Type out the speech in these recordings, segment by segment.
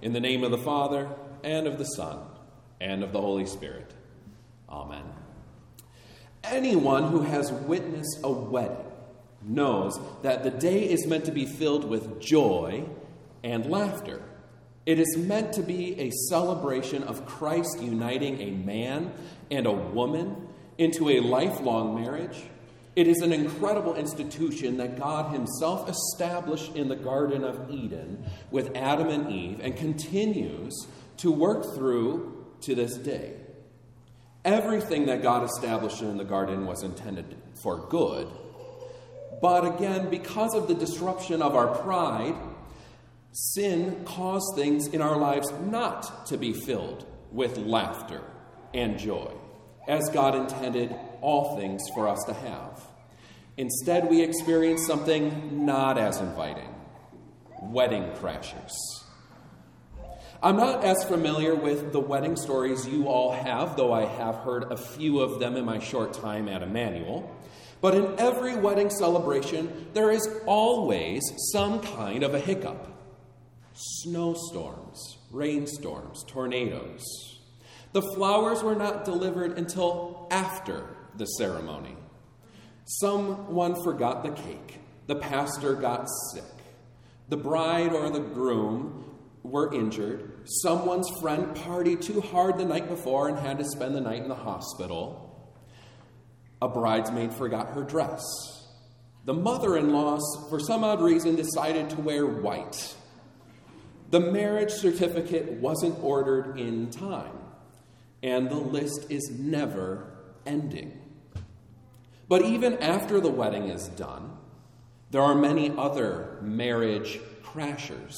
In the name of the Father, and of the Son, and of the Holy Spirit. Amen. Anyone who has witnessed a wedding knows that the day is meant to be filled with joy and laughter. It is meant to be a celebration of Christ uniting a man and a woman into a lifelong marriage. It is an incredible institution that God Himself established in the Garden of Eden with Adam and Eve and continues to work through to this day. Everything that God established in the garden was intended for good. But again, because of the disruption of our pride, sin caused things in our lives not to be filled with laughter and joy, as God intended all things for us to have. Instead, we experience something not as inviting wedding crashers. I'm not as familiar with the wedding stories you all have, though I have heard a few of them in my short time at Emmanuel. But in every wedding celebration, there is always some kind of a hiccup snowstorms, rainstorms, tornadoes. The flowers were not delivered until after the ceremony. Someone forgot the cake. The pastor got sick. The bride or the groom were injured. Someone's friend partied too hard the night before and had to spend the night in the hospital. A bridesmaid forgot her dress. The mother in law, for some odd reason, decided to wear white. The marriage certificate wasn't ordered in time, and the list is never ending. But even after the wedding is done, there are many other marriage crashers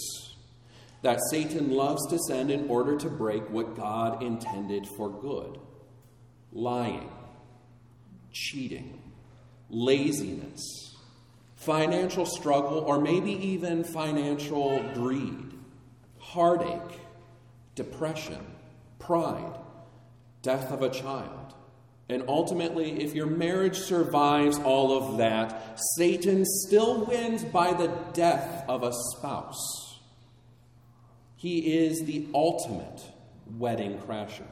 that Satan loves to send in order to break what God intended for good lying, cheating, laziness, financial struggle, or maybe even financial greed, heartache, depression, pride, death of a child. And ultimately, if your marriage survives all of that, Satan still wins by the death of a spouse. He is the ultimate wedding crasher.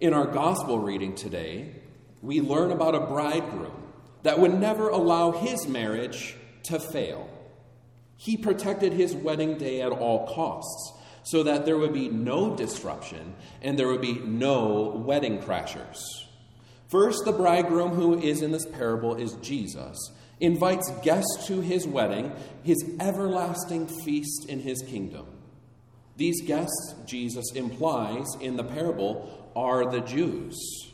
In our gospel reading today, we learn about a bridegroom that would never allow his marriage to fail. He protected his wedding day at all costs so that there would be no disruption and there would be no wedding crashers. First, the bridegroom who is in this parable is Jesus, invites guests to his wedding, his everlasting feast in his kingdom. These guests, Jesus implies in the parable, are the Jews.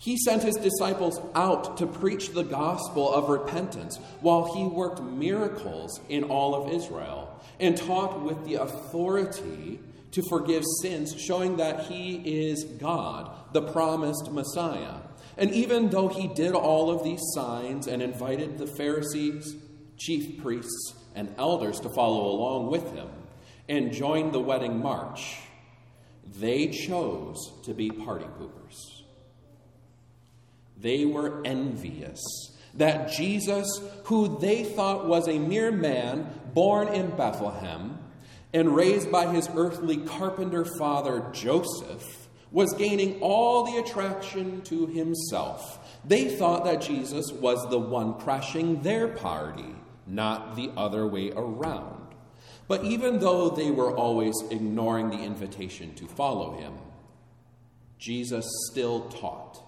He sent his disciples out to preach the gospel of repentance while he worked miracles in all of Israel and taught with the authority to forgive sins, showing that he is God, the promised Messiah. And even though he did all of these signs and invited the Pharisees, chief priests, and elders to follow along with him and join the wedding march, they chose to be party poopers. They were envious that Jesus, who they thought was a mere man born in Bethlehem and raised by his earthly carpenter father Joseph, was gaining all the attraction to himself. They thought that Jesus was the one crashing their party, not the other way around. But even though they were always ignoring the invitation to follow him, Jesus still taught.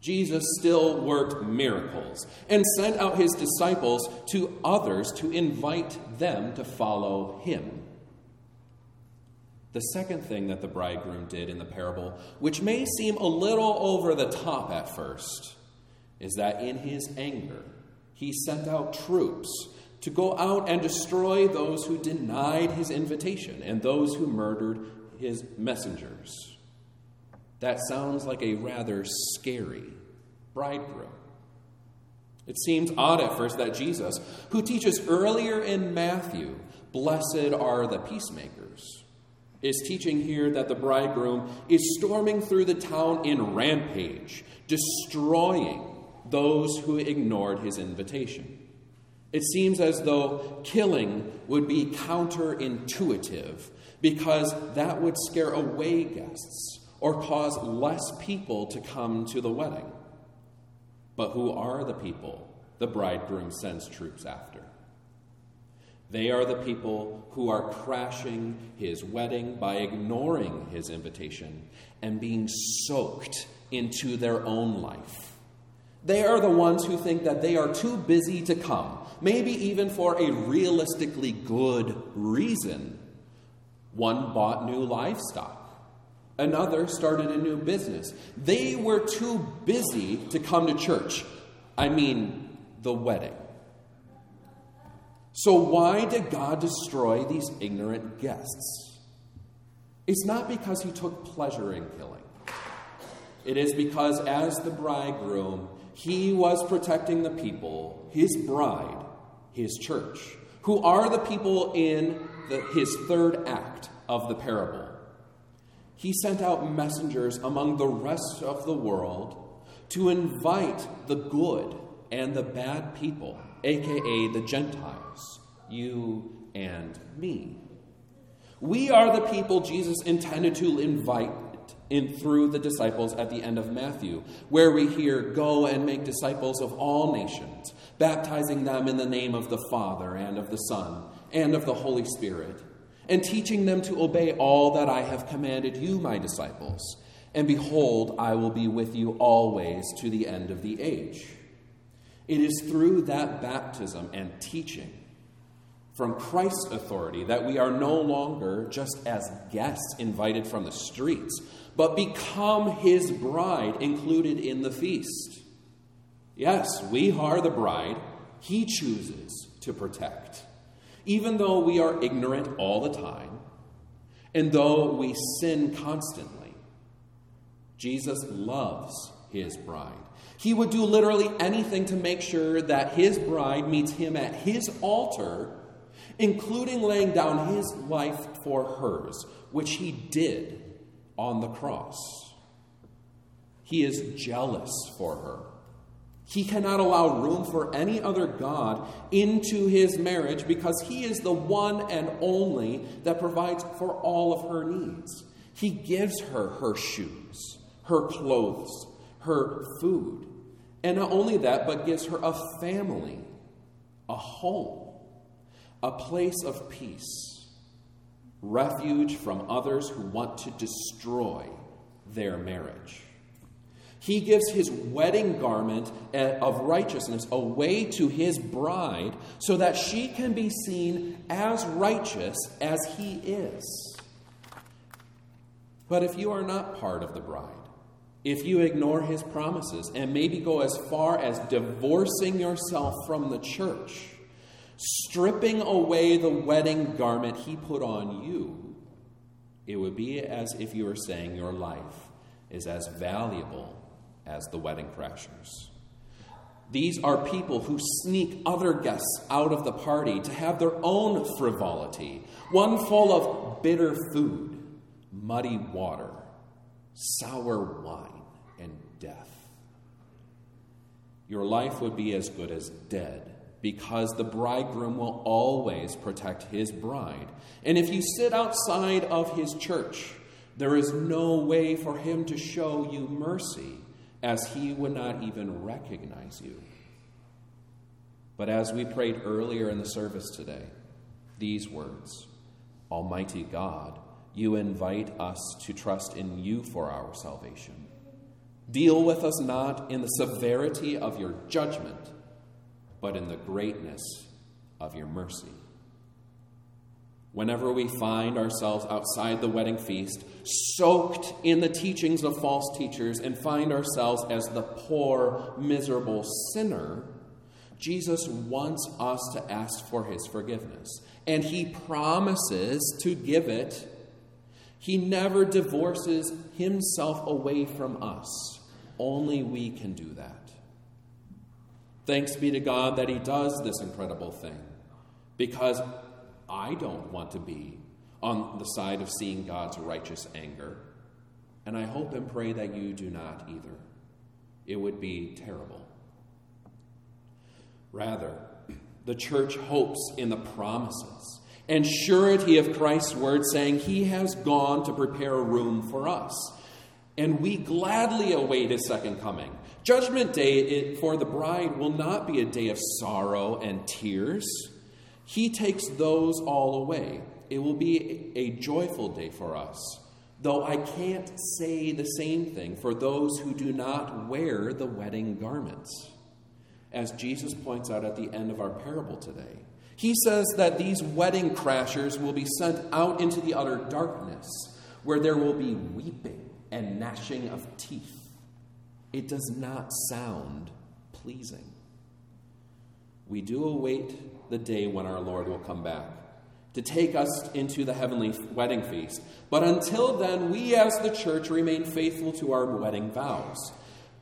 Jesus still worked miracles and sent out his disciples to others to invite them to follow him. The second thing that the bridegroom did in the parable, which may seem a little over the top at first, is that in his anger, he sent out troops to go out and destroy those who denied his invitation and those who murdered his messengers. That sounds like a rather scary bridegroom. It seems odd at first that Jesus, who teaches earlier in Matthew, blessed are the peacemakers, is teaching here that the bridegroom is storming through the town in rampage, destroying those who ignored his invitation. It seems as though killing would be counterintuitive because that would scare away guests or cause less people to come to the wedding. But who are the people the bridegroom sends troops after? They are the people who are crashing his wedding by ignoring his invitation and being soaked into their own life. They are the ones who think that they are too busy to come, maybe even for a realistically good reason. One bought new livestock. Another started a new business. They were too busy to come to church. I mean, the wedding. So, why did God destroy these ignorant guests? It's not because he took pleasure in killing. It is because, as the bridegroom, he was protecting the people, his bride, his church, who are the people in the, his third act of the parable. He sent out messengers among the rest of the world to invite the good and the bad people, aka the Gentiles, you and me. We are the people Jesus intended to invite in through the disciples at the end of Matthew, where we hear, Go and make disciples of all nations, baptizing them in the name of the Father and of the Son and of the Holy Spirit, and teaching them to obey all that I have commanded you, my disciples. And behold, I will be with you always to the end of the age. It is through that baptism and teaching from Christ's authority that we are no longer just as guests invited from the streets, but become his bride included in the feast. Yes, we are the bride he chooses to protect. Even though we are ignorant all the time, and though we sin constantly, Jesus loves his bride. He would do literally anything to make sure that his bride meets him at his altar, including laying down his life for hers, which he did on the cross. He is jealous for her. He cannot allow room for any other God into his marriage because he is the one and only that provides for all of her needs. He gives her her shoes, her clothes, her food. And not only that, but gives her a family, a home, a place of peace, refuge from others who want to destroy their marriage. He gives his wedding garment eh, of righteousness away to his bride so that she can be seen as righteous as he is. But if you are not part of the bride, if you ignore his promises and maybe go as far as divorcing yourself from the church, stripping away the wedding garment he put on you, it would be as if you were saying your life is as valuable as the wedding crashers. These are people who sneak other guests out of the party to have their own frivolity, one full of bitter food, muddy water, sour wine, and death. Your life would be as good as dead because the bridegroom will always protect his bride. And if you sit outside of his church, there is no way for him to show you mercy, as he would not even recognize you. But as we prayed earlier in the service today, these words Almighty God, you invite us to trust in you for our salvation. Deal with us not in the severity of your judgment, but in the greatness of your mercy. Whenever we find ourselves outside the wedding feast, soaked in the teachings of false teachers, and find ourselves as the poor, miserable sinner, Jesus wants us to ask for his forgiveness. And he promises to give it he never divorces himself away from us. Only we can do that. Thanks be to God that He does this incredible thing because I don't want to be on the side of seeing God's righteous anger. And I hope and pray that you do not either. It would be terrible. Rather, the church hopes in the promises and surety of Christ's word, saying, He has gone to prepare a room for us. And we gladly await His second coming. Judgment Day for the bride will not be a day of sorrow and tears. He takes those all away. It will be a joyful day for us. Though I can't say the same thing for those who do not wear the wedding garments, as Jesus points out at the end of our parable today. He says that these wedding crashers will be sent out into the utter darkness, where there will be weeping and gnashing of teeth. It does not sound pleasing. We do await the day when our Lord will come back to take us into the heavenly wedding feast. But until then, we as the church remain faithful to our wedding vows.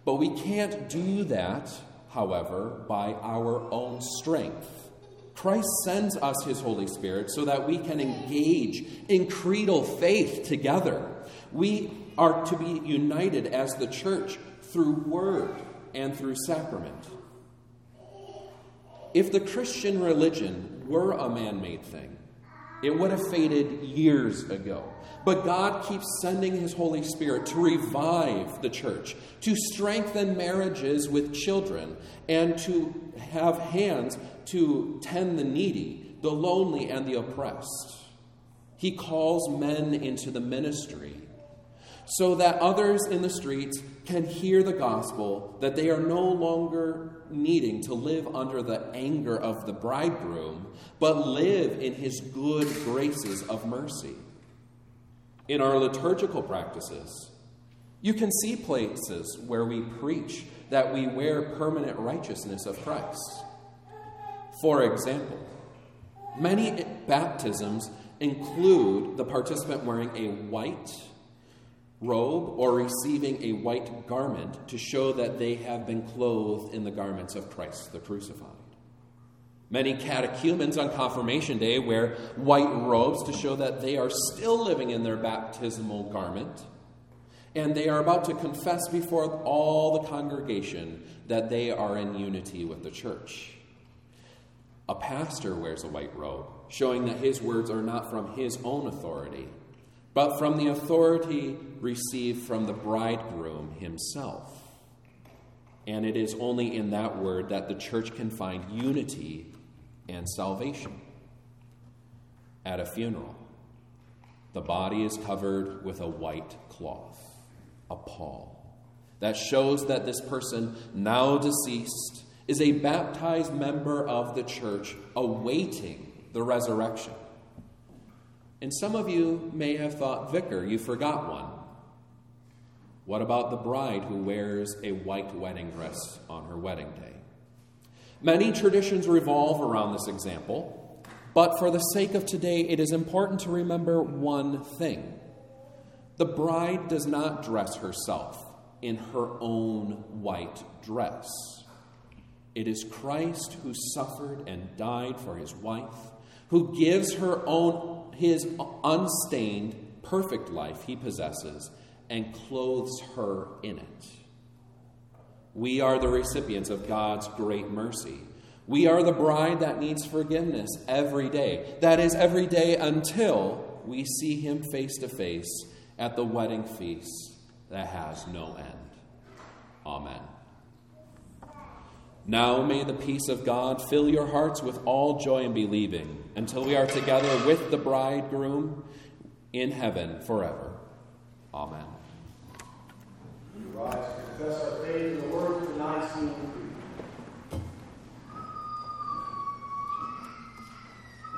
But we can't do that, however, by our own strength. Christ sends us his Holy Spirit so that we can engage in creedal faith together. We are to be united as the church through word and through sacrament. If the Christian religion were a man made thing, it would have faded years ago. But God keeps sending His Holy Spirit to revive the church, to strengthen marriages with children, and to have hands to tend the needy, the lonely, and the oppressed. He calls men into the ministry so that others in the streets can hear the gospel, that they are no longer needing to live under the anger of the bridegroom, but live in his good graces of mercy. In our liturgical practices, you can see places where we preach that we wear permanent righteousness of Christ. For example, many baptisms include the participant wearing a white robe or receiving a white garment to show that they have been clothed in the garments of Christ the crucified. Many catechumens on Confirmation Day wear white robes to show that they are still living in their baptismal garment, and they are about to confess before all the congregation that they are in unity with the church. A pastor wears a white robe, showing that his words are not from his own authority, but from the authority received from the bridegroom himself. And it is only in that word that the church can find unity and salvation. At a funeral, the body is covered with a white cloth, a pall, that shows that this person, now deceased, is a baptized member of the church awaiting the resurrection. And some of you may have thought, Vicar, you forgot one. What about the bride who wears a white wedding dress on her wedding day? Many traditions revolve around this example, but for the sake of today, it is important to remember one thing. The bride does not dress herself in her own white dress. It is Christ who suffered and died for his wife, who gives her own his unstained, perfect life he possesses and clothes her in it. We are the recipients of God's great mercy. We are the bride that needs forgiveness every day. That is, every day until we see him face to face at the wedding feast that has no end. Amen. Now may the peace of God fill your hearts with all joy and believing until we are together with the bridegroom in heaven forever. Amen.